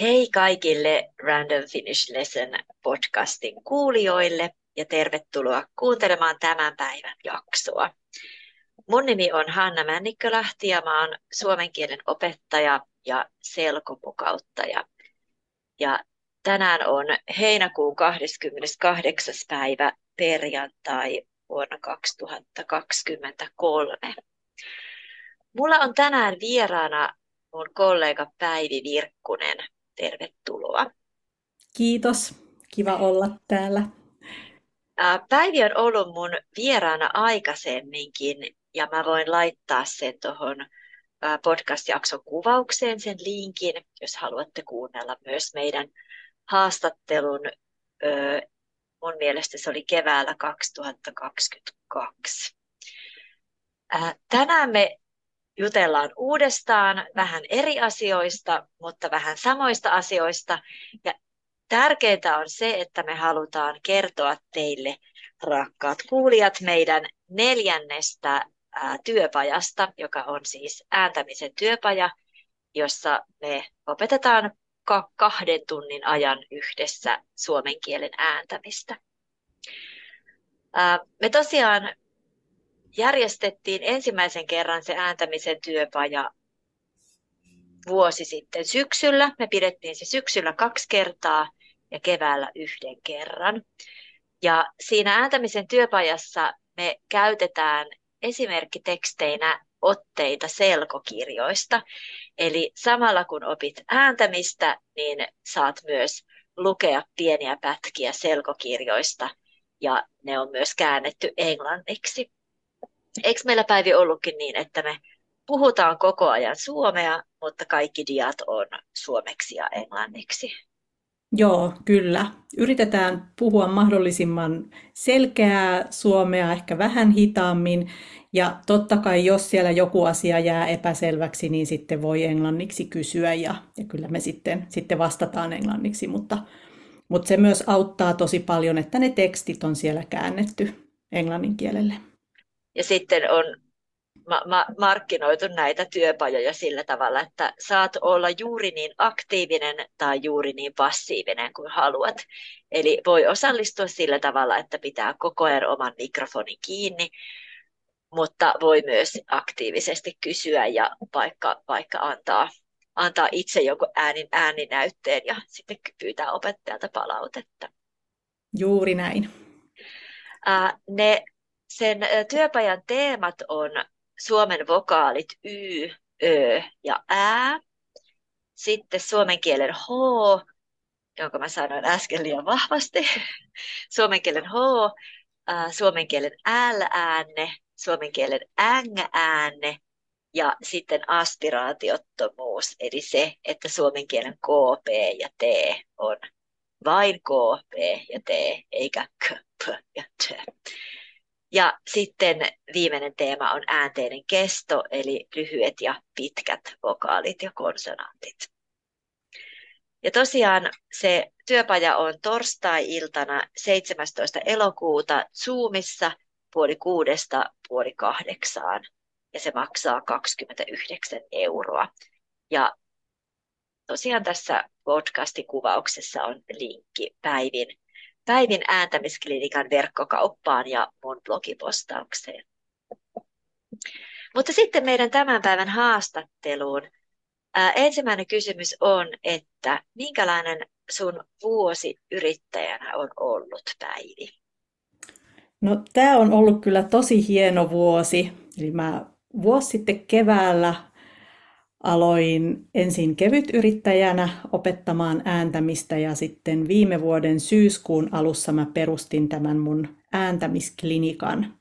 Hei kaikille Random Finish Lesson podcastin kuulijoille ja tervetuloa kuuntelemaan tämän päivän jaksoa. Mun nimi on Hanna Männikkölahti ja mä oon suomen kielen opettaja ja selkopukauttaja. Ja tänään on heinäkuun 28. päivä perjantai vuonna 2023. Mulla on tänään vieraana mun kollega Päivi Virkkunen. Tervetuloa. Kiitos. Kiva olla täällä. Päivi on ollut mun vieraana aikaisemminkin ja mä voin laittaa sen tuohon podcast-jakson kuvaukseen sen linkin, jos haluatte kuunnella myös meidän haastattelun. Mun mielestä se oli keväällä 2022. Tänään me jutellaan uudestaan vähän eri asioista, mutta vähän samoista asioista. Ja tärkeintä on se, että me halutaan kertoa teille, rakkaat kuulijat, meidän neljännestä työpajasta, joka on siis ääntämisen työpaja, jossa me opetetaan kahden tunnin ajan yhdessä suomen kielen ääntämistä. Me tosiaan järjestettiin ensimmäisen kerran se ääntämisen työpaja vuosi sitten syksyllä. Me pidettiin se syksyllä kaksi kertaa ja keväällä yhden kerran. Ja siinä ääntämisen työpajassa me käytetään esimerkkiteksteinä otteita selkokirjoista. Eli samalla kun opit ääntämistä, niin saat myös lukea pieniä pätkiä selkokirjoista ja ne on myös käännetty englanniksi. Eikö meillä Päivi ollutkin niin, että me puhutaan koko ajan suomea, mutta kaikki diat on suomeksi ja englanniksi? Joo, kyllä. Yritetään puhua mahdollisimman selkeää suomea, ehkä vähän hitaammin. Ja totta kai, jos siellä joku asia jää epäselväksi, niin sitten voi englanniksi kysyä ja, ja kyllä me sitten, sitten vastataan englanniksi, mutta, mutta se myös auttaa tosi paljon, että ne tekstit on siellä käännetty englannin kielelle. Ja sitten on ma- ma- markkinoitu näitä työpajoja sillä tavalla, että saat olla juuri niin aktiivinen tai juuri niin passiivinen kuin haluat. Eli voi osallistua sillä tavalla, että pitää koko ajan oman mikrofonin kiinni, mutta voi myös aktiivisesti kysyä ja vaikka, vaikka antaa, antaa itse jonkun äänin ääninäytteen ja sitten pyytää opettajalta palautetta. Juuri näin. Äh, ne sen työpajan teemat on suomen vokaalit y, ö ja ä. Sitten suomen kielen h, jonka mä sanoin äsken liian vahvasti. Suomen kielen h, suomen kielen l-äänne, suomen kielen ng-äänne ja sitten aspiraatiottomuus, eli se, että suomen kielen kp ja t on vain kp ja t, eikä k, p ja t. Ja sitten viimeinen teema on äänteinen kesto, eli lyhyet ja pitkät vokaalit ja konsonantit. Ja tosiaan se työpaja on torstai-iltana 17. elokuuta Zoomissa puoli kuudesta puoli kahdeksaan. Ja se maksaa 29 euroa. Ja tosiaan tässä podcastin kuvauksessa on linkki Päivin Päivin ääntämisklinikan verkkokauppaan ja mun blogipostaukseen. Mutta sitten meidän tämän päivän haastatteluun. Ää, ensimmäinen kysymys on, että minkälainen sun vuosi yrittäjänä on ollut, Päivi? No tämä on ollut kyllä tosi hieno vuosi. Eli mä vuosi sitten keväällä Aloin ensin kevytyrittäjänä opettamaan ääntämistä ja sitten viime vuoden syyskuun alussa mä perustin tämän mun ääntämisklinikan.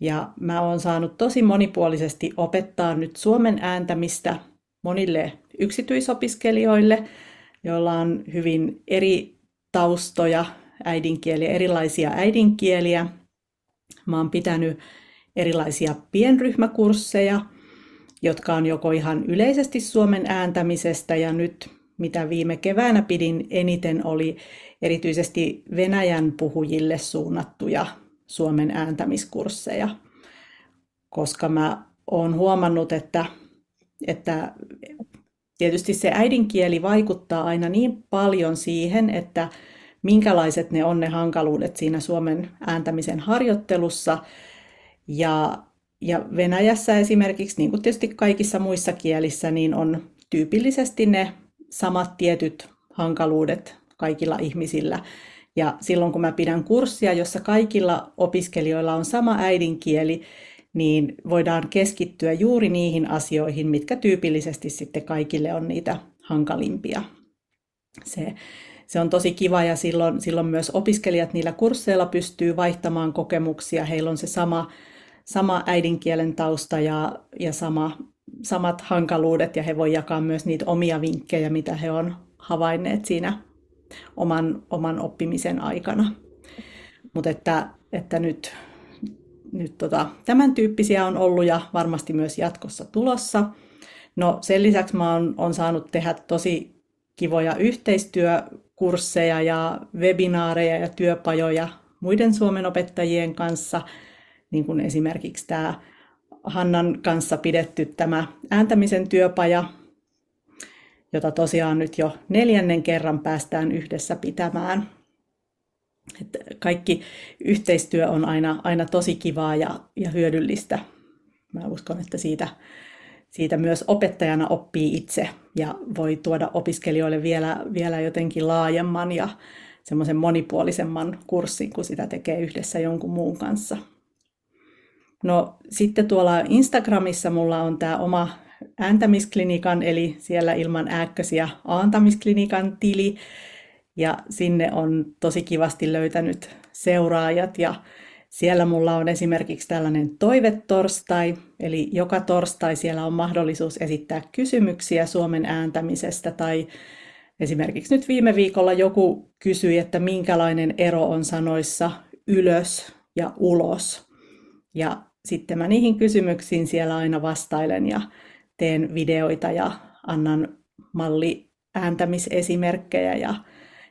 Ja mä oon saanut tosi monipuolisesti opettaa nyt suomen ääntämistä monille yksityisopiskelijoille, joilla on hyvin eri taustoja, äidinkieliä, erilaisia äidinkieliä. Mä oon pitänyt erilaisia pienryhmäkursseja – jotka on joko ihan yleisesti Suomen ääntämisestä ja nyt mitä viime keväänä pidin eniten oli erityisesti Venäjän puhujille suunnattuja Suomen ääntämiskursseja, koska mä oon huomannut, että, että tietysti se äidinkieli vaikuttaa aina niin paljon siihen, että minkälaiset ne on ne hankaluudet siinä suomen ääntämisen harjoittelussa. Ja, ja Venäjässä esimerkiksi, niin kuin tietysti kaikissa muissa kielissä, niin on tyypillisesti ne samat tietyt hankaluudet kaikilla ihmisillä. Ja silloin kun mä pidän kurssia, jossa kaikilla opiskelijoilla on sama äidinkieli, niin voidaan keskittyä juuri niihin asioihin, mitkä tyypillisesti sitten kaikille on niitä hankalimpia. Se, se on tosi kiva ja silloin, silloin myös opiskelijat niillä kursseilla pystyy vaihtamaan kokemuksia. Heillä on se sama, sama äidinkielen tausta ja, ja sama, samat hankaluudet ja he voi jakaa myös niitä omia vinkkejä, mitä he on havainneet siinä oman, oman oppimisen aikana. Mutta että, että nyt, nyt tota, tämän tyyppisiä on ollut ja varmasti myös jatkossa tulossa. No sen lisäksi mä oon, on saanut tehdä tosi kivoja yhteistyökursseja ja webinaareja ja työpajoja muiden Suomen opettajien kanssa, niin kuin esimerkiksi tämä Hannan kanssa pidetty tämä ääntämisen työpaja, jota tosiaan nyt jo neljännen kerran päästään yhdessä pitämään. Että kaikki yhteistyö on aina, aina tosi kivaa ja, ja hyödyllistä. Mä uskon, että siitä, siitä myös opettajana oppii itse ja voi tuoda opiskelijoille vielä, vielä jotenkin laajemman ja semmoisen monipuolisemman kurssin, kun sitä tekee yhdessä jonkun muun kanssa. No sitten tuolla Instagramissa mulla on tämä oma ääntämisklinikan, eli siellä ilman ääkkösiä aantamisklinikan tili. Ja sinne on tosi kivasti löytänyt seuraajat ja siellä mulla on esimerkiksi tällainen toivetorstai, eli joka torstai siellä on mahdollisuus esittää kysymyksiä Suomen ääntämisestä tai esimerkiksi nyt viime viikolla joku kysyi, että minkälainen ero on sanoissa ylös ja ulos. Ja sitten mä niihin kysymyksiin siellä aina vastailen ja teen videoita ja annan malli ääntämisesimerkkejä ja,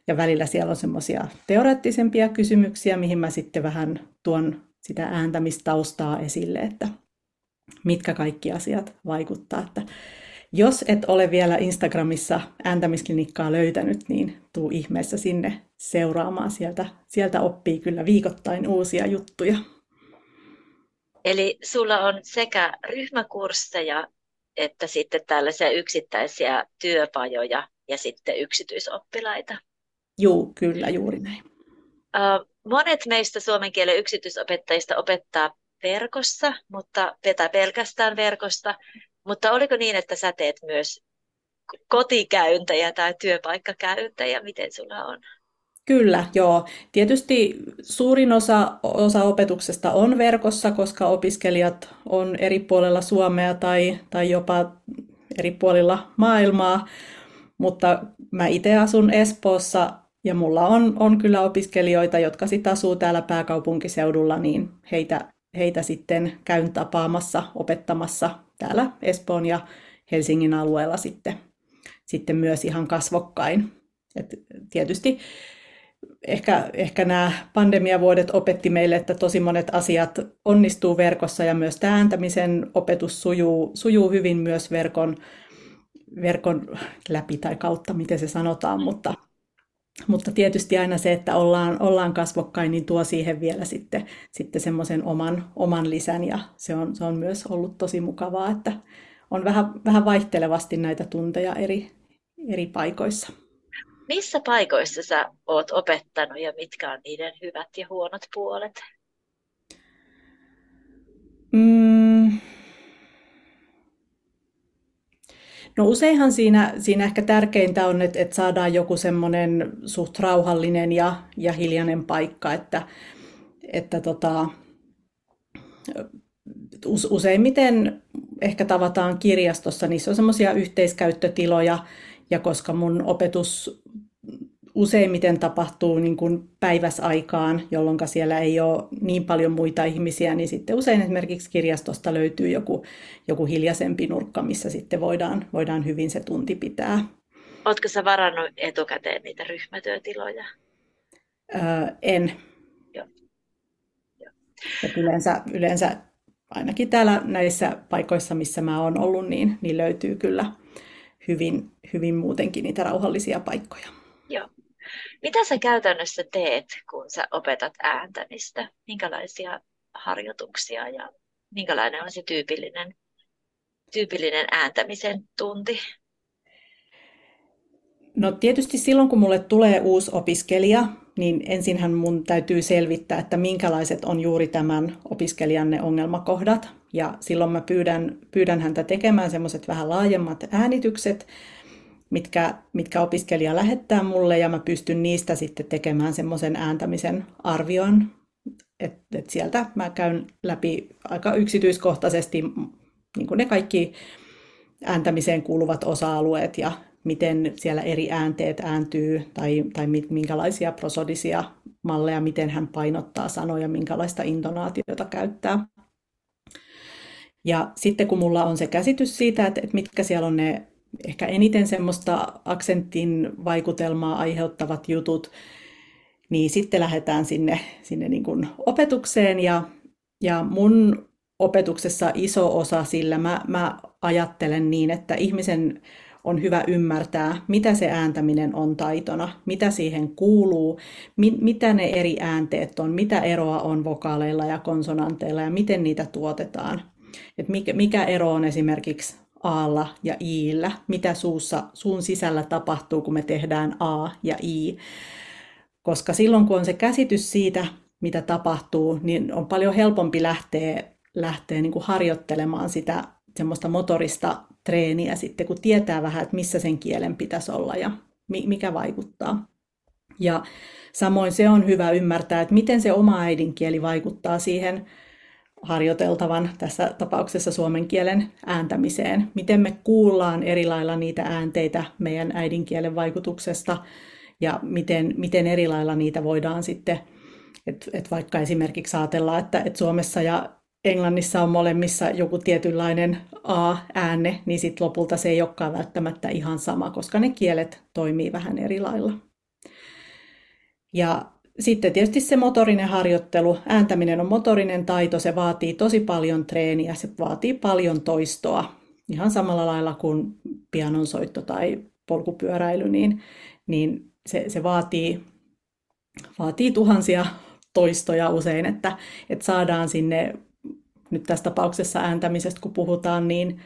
ja välillä siellä on semmoisia teoreettisempia kysymyksiä, mihin mä sitten vähän tuon sitä ääntämistaustaa esille, että mitkä kaikki asiat vaikuttaa. Että jos et ole vielä Instagramissa ääntämisklinikkaa löytänyt, niin tuu ihmeessä sinne seuraamaan. Sieltä, sieltä oppii kyllä viikoittain uusia juttuja. Eli sulla on sekä ryhmäkursseja että sitten tällaisia yksittäisiä työpajoja ja sitten yksityisoppilaita. Joo, kyllä, juuri näin. Monet meistä suomen kielen yksityisopettajista opettaa verkossa, mutta vetää pelkästään verkosta. Mutta oliko niin, että sä teet myös kotikäyntejä tai työpaikkakäyntejä? Miten sulla on? Kyllä, joo. Tietysti suurin osa, osa opetuksesta on verkossa, koska opiskelijat on eri puolella Suomea tai, tai jopa eri puolilla maailmaa, mutta mä itse asun Espoossa ja mulla on, on kyllä opiskelijoita, jotka sitten asuu täällä pääkaupunkiseudulla, niin heitä, heitä sitten käyn tapaamassa, opettamassa täällä Espoon ja Helsingin alueella sitten, sitten myös ihan kasvokkain. Et tietysti ehkä, ehkä nämä pandemiavuodet opetti meille, että tosi monet asiat onnistuu verkossa ja myös tämä ääntämisen opetus sujuu, sujuu hyvin myös verkon, verkon läpi tai kautta, miten se sanotaan, mutta, mutta tietysti aina se, että ollaan, ollaan kasvokkain, niin tuo siihen vielä sitten, sitten semmoisen oman, oman lisän ja se on, se on myös ollut tosi mukavaa, että on vähän, vähän vaihtelevasti näitä tunteja eri, eri paikoissa. Missä paikoissa sä oot opettanut ja mitkä on niiden hyvät ja huonot puolet? Mm. No useinhan siinä, siinä ehkä tärkeintä on, että, että saadaan joku semmoinen suht rauhallinen ja, ja hiljainen paikka, että, että tota, useimmiten ehkä tavataan kirjastossa, niissä on semmoisia yhteiskäyttötiloja, ja koska mun opetus useimmiten tapahtuu niin kuin päiväsaikaan, jolloin siellä ei ole niin paljon muita ihmisiä, niin sitten usein esimerkiksi kirjastosta löytyy joku, joku hiljaisempi nurkka, missä sitten voidaan, voidaan hyvin se tunti pitää. Oletko sä varannut etukäteen niitä ryhmätyötiloja? Öö, en. Joo. Joo. yleensä, yleensä ainakin täällä näissä paikoissa, missä mä oon ollut, niin, niin löytyy kyllä hyvin, hyvin muutenkin niitä rauhallisia paikkoja. Mitä sä käytännössä teet, kun sä opetat ääntämistä? Minkälaisia harjoituksia ja minkälainen on se tyypillinen, tyypillinen ääntämisen tunti? No tietysti silloin, kun mulle tulee uusi opiskelija, niin ensinhän mun täytyy selvittää, että minkälaiset on juuri tämän opiskelijan ne ongelmakohdat. Ja silloin mä pyydän, pyydän häntä tekemään semmoiset vähän laajemmat äänitykset, mitkä, mitkä opiskelija lähettää mulle, ja mä pystyn niistä sitten tekemään semmoisen ääntämisen arvion. Et, et sieltä mä käyn läpi aika yksityiskohtaisesti niin ne kaikki ääntämiseen kuuluvat osa-alueet ja miten siellä eri äänteet ääntyy tai, tai minkälaisia prosodisia malleja, miten hän painottaa sanoja, minkälaista intonaatiota käyttää. Ja sitten kun mulla on se käsitys siitä, että, että mitkä siellä on ne ehkä eniten semmoista aksentin vaikutelmaa aiheuttavat jutut, niin sitten lähdetään sinne, sinne niin kuin opetukseen ja, ja mun opetuksessa iso osa sillä mä, mä ajattelen niin, että ihmisen on hyvä ymmärtää, mitä se ääntäminen on taitona, mitä siihen kuuluu, mi- mitä ne eri äänteet on, mitä eroa on vokaaleilla ja konsonanteilla ja miten niitä tuotetaan. Et mikä, mikä ero on esimerkiksi aalla ja iillä, mitä suussa, suun sisällä tapahtuu, kun me tehdään a ja i. Koska silloin, kun on se käsitys siitä, mitä tapahtuu, niin on paljon helpompi lähteä, lähteä niin kuin harjoittelemaan sitä semmoista motorista treeniä sitten, kun tietää vähän, että missä sen kielen pitäisi olla ja mikä vaikuttaa. Ja samoin se on hyvä ymmärtää, että miten se oma äidinkieli vaikuttaa siihen harjoiteltavan, tässä tapauksessa suomen kielen ääntämiseen. Miten me kuullaan eri lailla niitä äänteitä meidän äidinkielen vaikutuksesta ja miten, miten eri lailla niitä voidaan sitten, että et vaikka esimerkiksi ajatellaan, että et Suomessa ja Englannissa on molemmissa joku tietynlainen A-äänne, niin sitten lopulta se ei olekaan välttämättä ihan sama, koska ne kielet toimii vähän eri lailla. Ja sitten tietysti se motorinen harjoittelu, ääntäminen on motorinen taito, se vaatii tosi paljon treeniä, se vaatii paljon toistoa. Ihan samalla lailla kuin pianonsoitto tai polkupyöräily, niin, niin se, se vaatii, vaatii tuhansia toistoja usein, että, että saadaan sinne nyt tässä tapauksessa ääntämisestä kun puhutaan, niin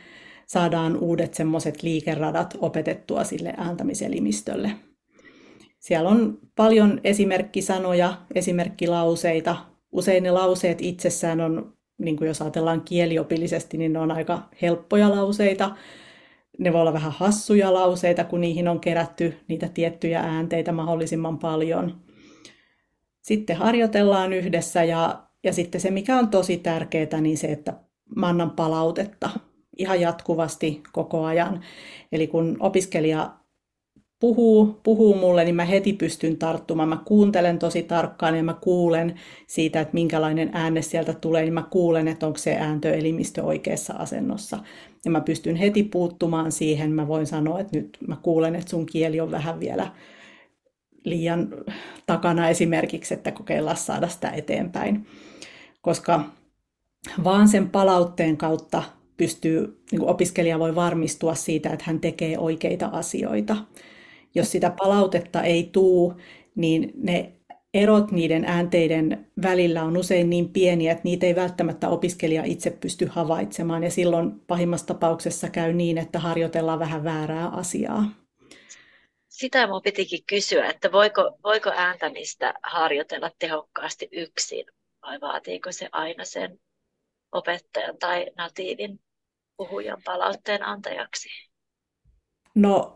saadaan uudet semmoiset liikeradat opetettua sille ääntämiselimistölle. Siellä on paljon esimerkkisanoja, esimerkkilauseita. Usein ne lauseet itsessään on, niin kuin jos ajatellaan kieliopillisesti, niin ne on aika helppoja lauseita. Ne voi olla vähän hassuja lauseita, kun niihin on kerätty niitä tiettyjä äänteitä mahdollisimman paljon. Sitten harjoitellaan yhdessä ja ja sitten se, mikä on tosi tärkeää, niin se, että mä annan palautetta ihan jatkuvasti koko ajan. Eli kun opiskelija puhuu, puhuu mulle, niin mä heti pystyn tarttumaan. Mä kuuntelen tosi tarkkaan ja mä kuulen siitä, että minkälainen ääne sieltä tulee, niin mä kuulen, että onko se ääntöelimistö oikeassa asennossa. Ja mä pystyn heti puuttumaan siihen. Mä voin sanoa, että nyt mä kuulen, että sun kieli on vähän vielä liian takana esimerkiksi, että kokeillaan saada sitä eteenpäin koska vaan sen palautteen kautta pystyy, niin opiskelija voi varmistua siitä, että hän tekee oikeita asioita. Jos sitä palautetta ei tuu, niin ne erot niiden äänteiden välillä on usein niin pieniä, että niitä ei välttämättä opiskelija itse pysty havaitsemaan. Ja silloin pahimmassa tapauksessa käy niin, että harjoitellaan vähän väärää asiaa. Sitä minun pitikin kysyä, että voiko, voiko ääntämistä harjoitella tehokkaasti yksin vai vaatiiko se aina sen opettajan tai natiivin puhujan palautteen antajaksi? No,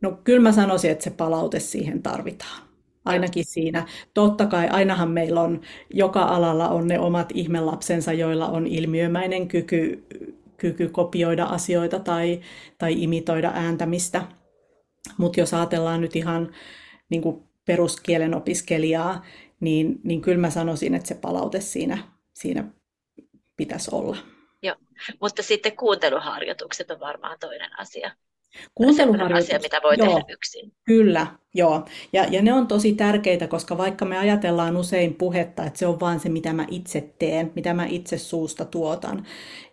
no kyllä mä sanoisin, että se palaute siihen tarvitaan. Ainakin siinä. Totta kai ainahan meillä on, joka alalla on ne omat ihmelapsensa, joilla on ilmiömäinen kyky, kyky kopioida asioita tai, tai imitoida ääntämistä. Mutta jos ajatellaan nyt ihan niin kuin peruskielen opiskelijaa, niin, niin kyllä mä sanoisin, että se palaute siinä, siinä pitäisi olla. Joo, mutta sitten kuunteluharjoitukset on varmaan toinen asia. Asia, mitä voi joo, tehdä yksin. Kyllä, joo. Ja, ja ne on tosi tärkeitä, koska vaikka me ajatellaan usein puhetta, että se on vain se, mitä mä itse teen, mitä mä itse suusta tuotan,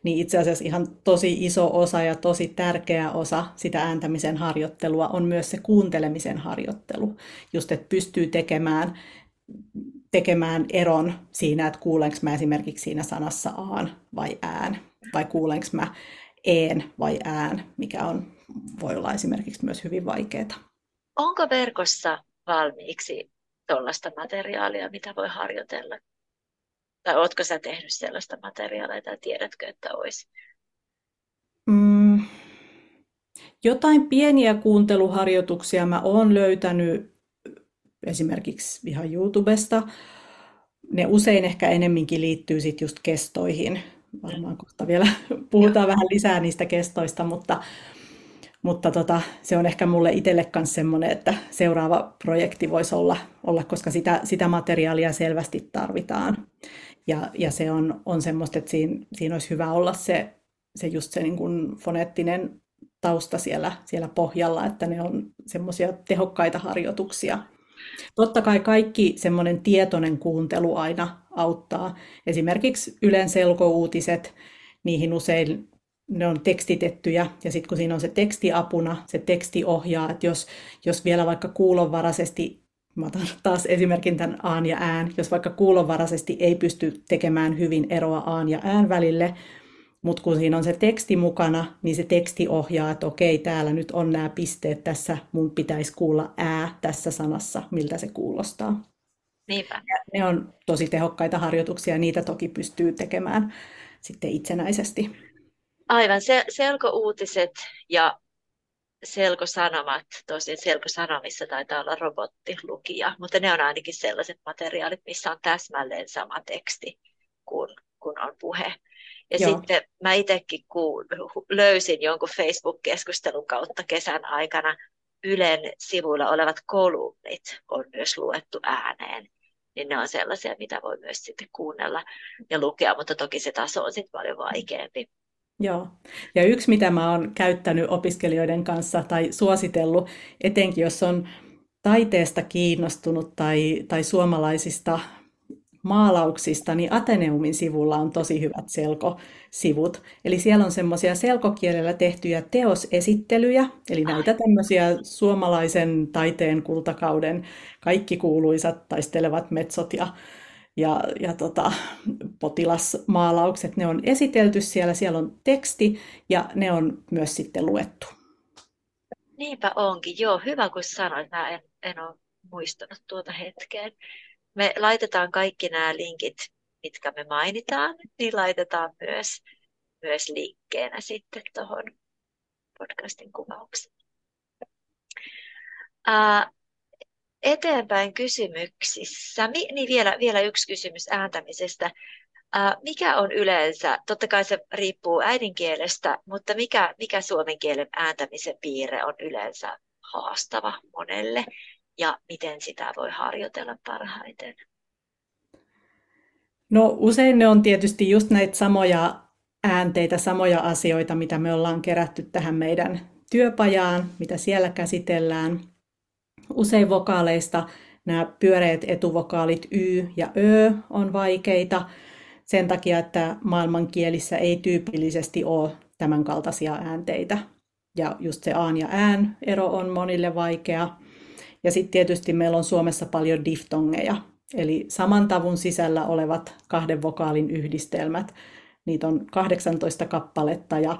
niin itse asiassa ihan tosi iso osa ja tosi tärkeä osa sitä ääntämisen harjoittelua on myös se kuuntelemisen harjoittelu. Just, että pystyy tekemään tekemään eron siinä, että kuulenko mä esimerkiksi siinä sanassa aan vai ään, vai kuulenko mä een vai ään, mikä on, voi olla esimerkiksi myös hyvin vaikeaa. Onko verkossa valmiiksi tuollaista materiaalia, mitä voi harjoitella? Tai oletko sä tehnyt sellaista materiaalia, tai tiedätkö, että olisi? Mm, jotain pieniä kuunteluharjoituksia mä oon löytänyt esimerkiksi ihan YouTubesta. Ne usein ehkä enemminkin liittyy sitten just kestoihin. Varmaan kohta vielä puhutaan vähän lisää niistä kestoista, mutta, mutta tota, se on ehkä mulle itselle myös semmoinen, että seuraava projekti voisi olla, olla koska sitä, sitä materiaalia selvästi tarvitaan. Ja, ja se on, on semmoista, että siinä, siinä olisi hyvä olla se, se just se niin foneettinen tausta siellä, siellä pohjalla, että ne on semmoisia tehokkaita harjoituksia. Totta kai kaikki semmoinen tietoinen kuuntelu aina auttaa. Esimerkiksi Ylen selkouutiset, niihin usein ne on tekstitettyjä ja sitten kun siinä on se teksti apuna, se teksti ohjaa, että jos, jos vielä vaikka kuulonvaraisesti, mä otan taas esimerkin tämän aan ja ään, jos vaikka kuulonvaraisesti ei pysty tekemään hyvin eroa aan ja ään välille, mutta kun siinä on se teksti mukana, niin se teksti ohjaa, että okei, täällä nyt on nämä pisteet tässä, mun pitäisi kuulla ää tässä sanassa, miltä se kuulostaa. Niinpä. Ja ne on tosi tehokkaita harjoituksia ja niitä toki pystyy tekemään sitten itsenäisesti. Aivan, se, selkouutiset ja selkosanomat, tosin selkosanomissa taitaa olla robottilukija, mutta ne on ainakin sellaiset materiaalit, missä on täsmälleen sama teksti kuin, kuin on puhe. Ja Joo. sitten mä itsekin löysin jonkun Facebook-keskustelun kautta kesän aikana Ylen sivuilla olevat kolumnit on myös luettu ääneen. Niin ne on sellaisia, mitä voi myös sitten kuunnella ja lukea, mutta toki se taso on sitten paljon vaikeampi. Joo. Ja yksi, mitä mä oon käyttänyt opiskelijoiden kanssa tai suositellut, etenkin jos on taiteesta kiinnostunut tai, tai suomalaisista maalauksista, niin Ateneumin sivulla on tosi hyvät selkosivut. Eli siellä on semmoisia selkokielellä tehtyjä teosesittelyjä, eli näitä tämmöisiä suomalaisen taiteen kultakauden kaikki kuuluisat taistelevat metsot ja, ja, ja tota, potilasmaalaukset, ne on esitelty siellä, siellä on teksti ja ne on myös sitten luettu. Niinpä onkin, joo, hyvä kun sanoit, mä en, en ole muistanut tuota hetkeä me laitetaan kaikki nämä linkit, mitkä me mainitaan, niin laitetaan myös, myös liikkeenä sitten tuohon podcastin kuvaukseen. Uh, eteenpäin kysymyksissä. Niin vielä, vielä yksi kysymys ääntämisestä. Mikä on yleensä, totta kai se riippuu äidinkielestä, mutta mikä, mikä suomen kielen ääntämisen piirre on yleensä haastava monelle? ja miten sitä voi harjoitella parhaiten? No usein ne on tietysti just näitä samoja äänteitä, samoja asioita, mitä me ollaan kerätty tähän meidän työpajaan, mitä siellä käsitellään. Usein vokaaleista nämä pyöreät etuvokaalit y ja ö on vaikeita sen takia, että maailmankielissä ei tyypillisesti ole tämän kaltaisia äänteitä. Ja just se aan ja ään ero on monille vaikea. Ja sitten tietysti meillä on Suomessa paljon diftongeja, eli saman tavun sisällä olevat kahden vokaalin yhdistelmät. Niitä on 18 kappaletta ja,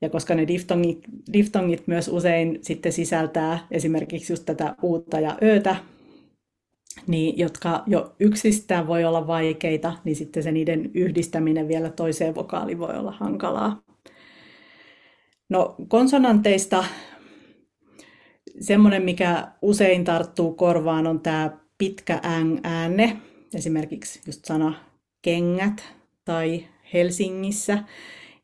ja koska ne diftongit, diftongit myös usein sitten sisältää esimerkiksi just tätä uutta ja öötä, niin, jotka jo yksistään voi olla vaikeita, niin sitten se niiden yhdistäminen vielä toiseen vokaaliin voi olla hankalaa. No konsonanteista semmoinen, mikä usein tarttuu korvaan, on tämä pitkä äng-äänne, esimerkiksi just sana kengät tai Helsingissä.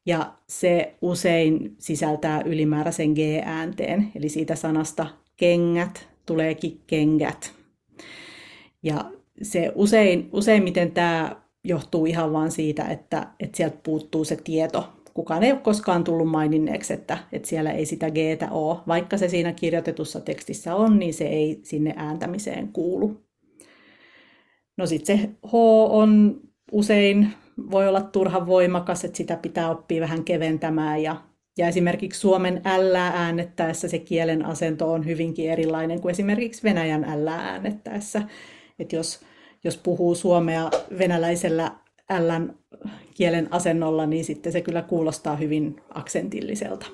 Ja se usein sisältää ylimääräisen G-äänteen, eli siitä sanasta kengät tuleekin kengät. Ja se usein, useimmiten tämä johtuu ihan vain siitä, että, että sieltä puuttuu se tieto kukaan ei ole koskaan tullut maininneeksi, että, että siellä ei sitä g ole. Vaikka se siinä kirjoitetussa tekstissä on, niin se ei sinne ääntämiseen kuulu. No sitten se H on usein, voi olla turhan voimakas, että sitä pitää oppia vähän keventämään ja ja esimerkiksi Suomen L äännettäessä se kielen asento on hyvinkin erilainen kuin esimerkiksi Venäjän L äännettäessä. Että jos, jos puhuu suomea venäläisellä L kielen asennolla, niin sitten se kyllä kuulostaa hyvin aksentilliselta.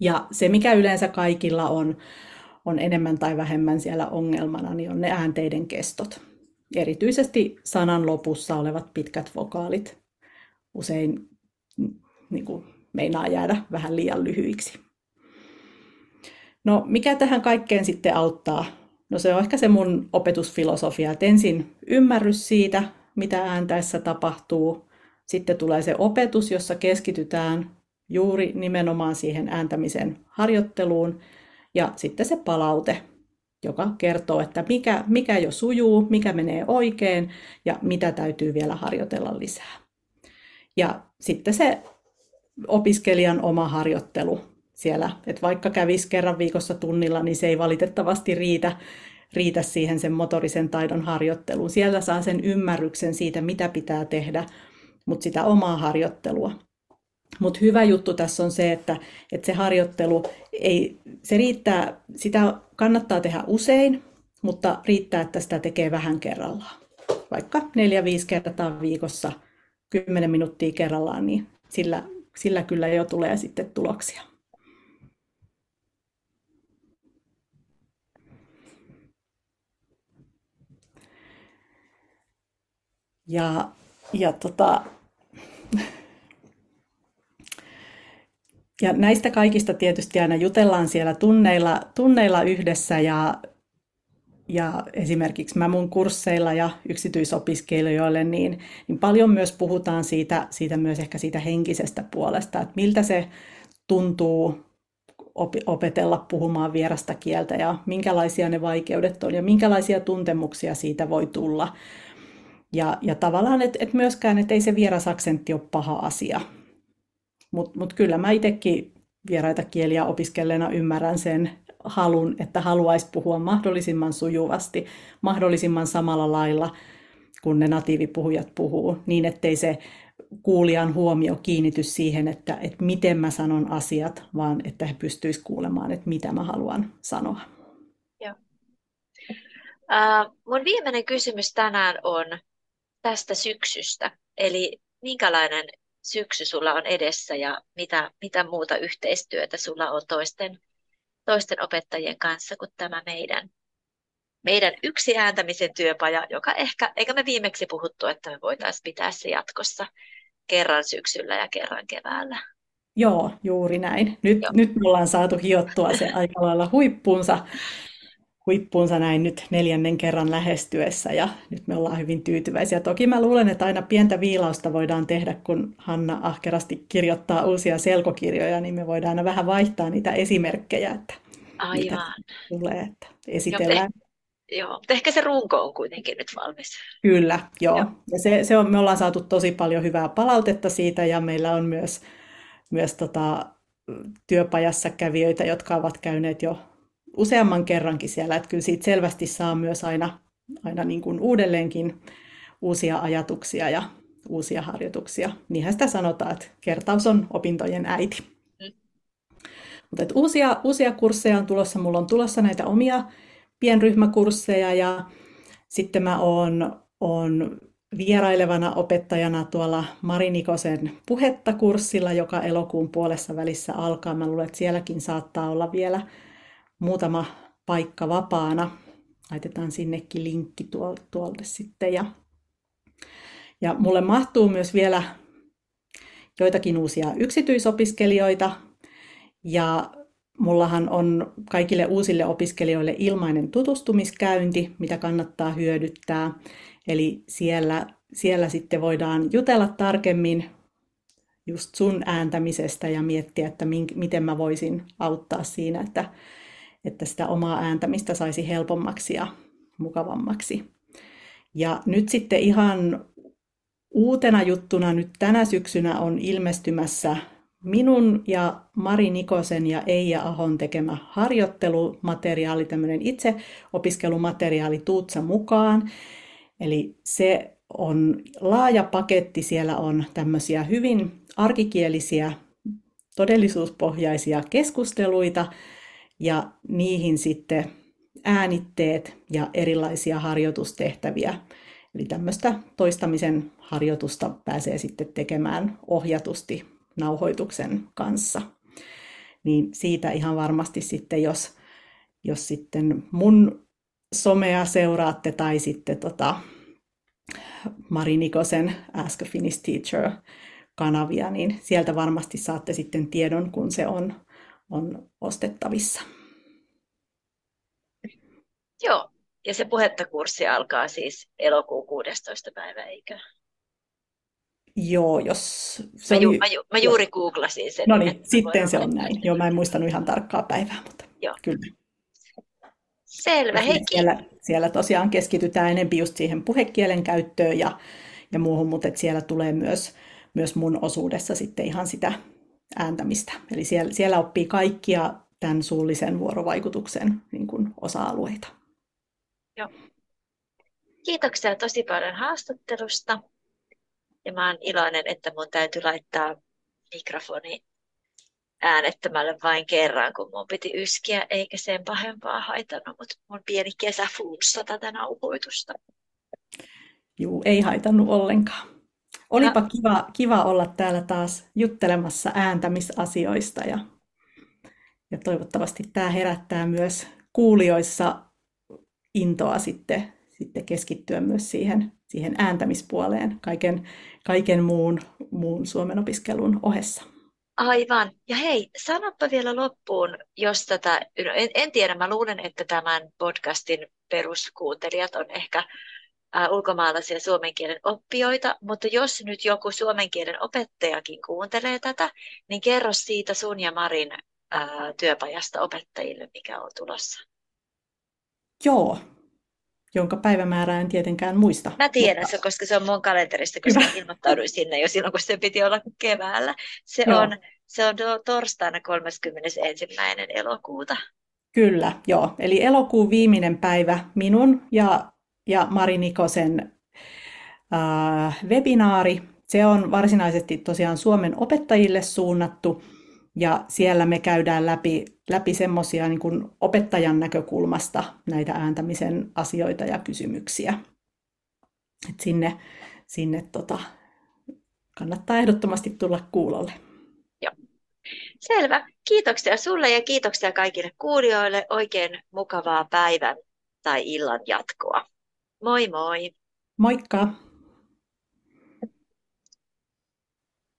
Ja se, mikä yleensä kaikilla on, on enemmän tai vähemmän siellä ongelmana, niin on ne äänteiden kestot. Erityisesti sanan lopussa olevat pitkät vokaalit usein niin kuin, meinaa jäädä vähän liian lyhyiksi. No mikä tähän kaikkeen sitten auttaa? No se on ehkä se mun opetusfilosofia, että ensin ymmärrys siitä, mitä ääntäessä tapahtuu. Sitten tulee se opetus, jossa keskitytään juuri nimenomaan siihen ääntämisen harjoitteluun. Ja sitten se palaute, joka kertoo, että mikä, mikä jo sujuu, mikä menee oikein ja mitä täytyy vielä harjoitella lisää. Ja sitten se opiskelijan oma harjoittelu siellä. Että vaikka kävisi kerran viikossa tunnilla, niin se ei valitettavasti riitä, riitä siihen sen motorisen taidon harjoitteluun. Siellä saa sen ymmärryksen siitä, mitä pitää tehdä, mutta sitä omaa harjoittelua. Mutta hyvä juttu tässä on se, että, että se harjoittelu, ei, se riittää, sitä kannattaa tehdä usein, mutta riittää, että sitä tekee vähän kerrallaan. Vaikka neljä 5 kertaa viikossa, 10 minuuttia kerrallaan, niin sillä sillä kyllä jo tulee sitten tuloksia. Ja, ja, tota, ja näistä kaikista tietysti aina jutellaan siellä tunneilla, tunneilla yhdessä ja, ja esimerkiksi mä mun kursseilla ja yksityisopiskelijoille, niin, niin paljon myös puhutaan siitä, siitä myös ehkä siitä henkisestä puolesta, että miltä se tuntuu opetella puhumaan vierasta kieltä ja minkälaisia ne vaikeudet on ja minkälaisia tuntemuksia siitä voi tulla. Ja, ja tavallaan, että et myöskään, että ei se vierasaksentti ole paha asia. Mutta mut kyllä mä itsekin vieraita kieliä opiskelleena ymmärrän sen, halun, että haluaisi puhua mahdollisimman sujuvasti, mahdollisimman samalla lailla kun ne natiivipuhujat puhuu, niin ettei se kuulijan huomio kiinnity siihen, että, että miten mä sanon asiat, vaan että he pystyisivät kuulemaan, että mitä mä haluan sanoa. Joo. Uh, mun viimeinen kysymys tänään on tästä syksystä. Eli minkälainen syksy sulla on edessä ja mitä, mitä muuta yhteistyötä sulla on toisten toisten opettajien kanssa kuin tämä meidän, meidän yksi ääntämisen työpaja, joka ehkä, eikä me viimeksi puhuttu, että me voitaisiin pitää se jatkossa kerran syksyllä ja kerran keväällä. Joo, juuri näin. Nyt, nyt me ollaan saatu hiottua se aika lailla huippuunsa, huippuunsa näin nyt neljännen kerran lähestyessä ja nyt me ollaan hyvin tyytyväisiä. Toki mä luulen, että aina pientä viilausta voidaan tehdä, kun Hanna ahkerasti kirjoittaa uusia selkokirjoja, niin me voidaan aina vähän vaihtaa niitä esimerkkejä, että Aivan. mitä tulee, että esitellään. Joo, joo, mutta ehkä se runko on kuitenkin nyt valmis. Kyllä, joo. joo. Ja se, se on, me ollaan saatu tosi paljon hyvää palautetta siitä ja meillä on myös, myös tota, työpajassa kävijöitä, jotka ovat käyneet jo useamman kerrankin siellä, että kyllä siitä selvästi saa myös aina, aina niin kuin uudelleenkin uusia ajatuksia ja uusia harjoituksia. Niinhän sitä sanotaan, että kertaus on opintojen äiti. Mutta että uusia, uusia kursseja on tulossa. Mulla on tulossa näitä omia pienryhmäkursseja ja sitten mä oon, oon vierailevana opettajana tuolla Mari Nikosen puhetta-kurssilla, joka elokuun puolessa välissä alkaa. Mä luulen, että sielläkin saattaa olla vielä muutama paikka vapaana. Laitetaan sinnekin linkki tuolta, tuolta sitten. Ja, ja mulle mahtuu myös vielä joitakin uusia yksityisopiskelijoita. Ja mullahan on kaikille uusille opiskelijoille ilmainen tutustumiskäynti, mitä kannattaa hyödyttää. Eli siellä, siellä sitten voidaan jutella tarkemmin just sun ääntämisestä ja miettiä, että miten mä voisin auttaa siinä, että että sitä omaa ääntämistä saisi helpommaksi ja mukavammaksi. Ja nyt sitten ihan uutena juttuna nyt tänä syksynä on ilmestymässä minun ja Mari Nikosen ja Eija Ahon tekemä harjoittelumateriaali, tämmöinen itse opiskelumateriaali Tuutsa mukaan. Eli se on laaja paketti, siellä on tämmöisiä hyvin arkikielisiä, todellisuuspohjaisia keskusteluita ja niihin sitten äänitteet ja erilaisia harjoitustehtäviä. Eli tämmöistä toistamisen harjoitusta pääsee sitten tekemään ohjatusti nauhoituksen kanssa. Niin siitä ihan varmasti sitten, jos, jos sitten mun somea seuraatte tai sitten tota Mari Nikosen Ask a Finnish Teacher kanavia, niin sieltä varmasti saatte sitten tiedon, kun se on, on ostettavissa. Joo, ja se puhettakurssi alkaa siis elokuun 16. päivä, eikö? Joo, jos... Se mä, ju, oli... mä, ju, mä juuri googlasin sen. No niin, sitten se on näin. Joo, mä en muistanut ihan tarkkaa päivää, mutta Joo. kyllä. Selvä, hei. Siellä, siellä tosiaan keskitytään enemmän just siihen puhekielen käyttöön ja, ja muuhun, mutta siellä tulee myös, myös mun osuudessa sitten ihan sitä ääntämistä. Eli siellä, siellä oppii kaikkia tämän suullisen vuorovaikutuksen niin kuin osa-alueita. Joo. Kiitoksia tosi paljon haastattelusta. Ja mä oon iloinen, että mun täytyy laittaa mikrofoni äänettämälle vain kerran, kun mun piti yskiä, eikä sen pahempaa haitannut, mutta mun pieni kesäflunssa tätä nauhoitusta. Juu, ei haitannut ollenkaan. Olipa kiva, kiva olla täällä taas juttelemassa ääntämisasioista ja, ja toivottavasti tämä herättää myös kuulijoissa intoa sitten, sitten keskittyä myös siihen, siihen ääntämispuoleen kaiken, kaiken muun, muun Suomen opiskelun ohessa. Aivan. Ja hei, sanoppa vielä loppuun, jos tätä, no en, en tiedä, mä luulen, että tämän podcastin peruskuuntelijat on ehkä ulkomaalaisia suomen kielen oppijoita, mutta jos nyt joku suomen kielen opettajakin kuuntelee tätä, niin kerro siitä sun ja Marin ä, työpajasta opettajille, mikä on tulossa. Joo, jonka päivämäärää en tietenkään muista. Mä tiedän mutta... se, koska se on mun kalenterista, koska Hyvä. ilmoittauduin sinne jo silloin, kun se piti olla keväällä. Se joo. on, se on torstaina 31. elokuuta. Kyllä, joo. Eli elokuun viimeinen päivä minun ja, ja Mari Nikosen äh, webinaari. Se on varsinaisesti tosiaan Suomen opettajille suunnattu ja siellä me käydään läpi, läpi semmoisia niin opettajan näkökulmasta näitä ääntämisen asioita ja kysymyksiä. Et sinne sinne tota, kannattaa ehdottomasti tulla kuulolle. Joo. Selvä. Kiitoksia sulle ja kiitoksia kaikille kuulijoille. Oikein mukavaa päivän tai illan jatkoa. Moi moi! Moikka!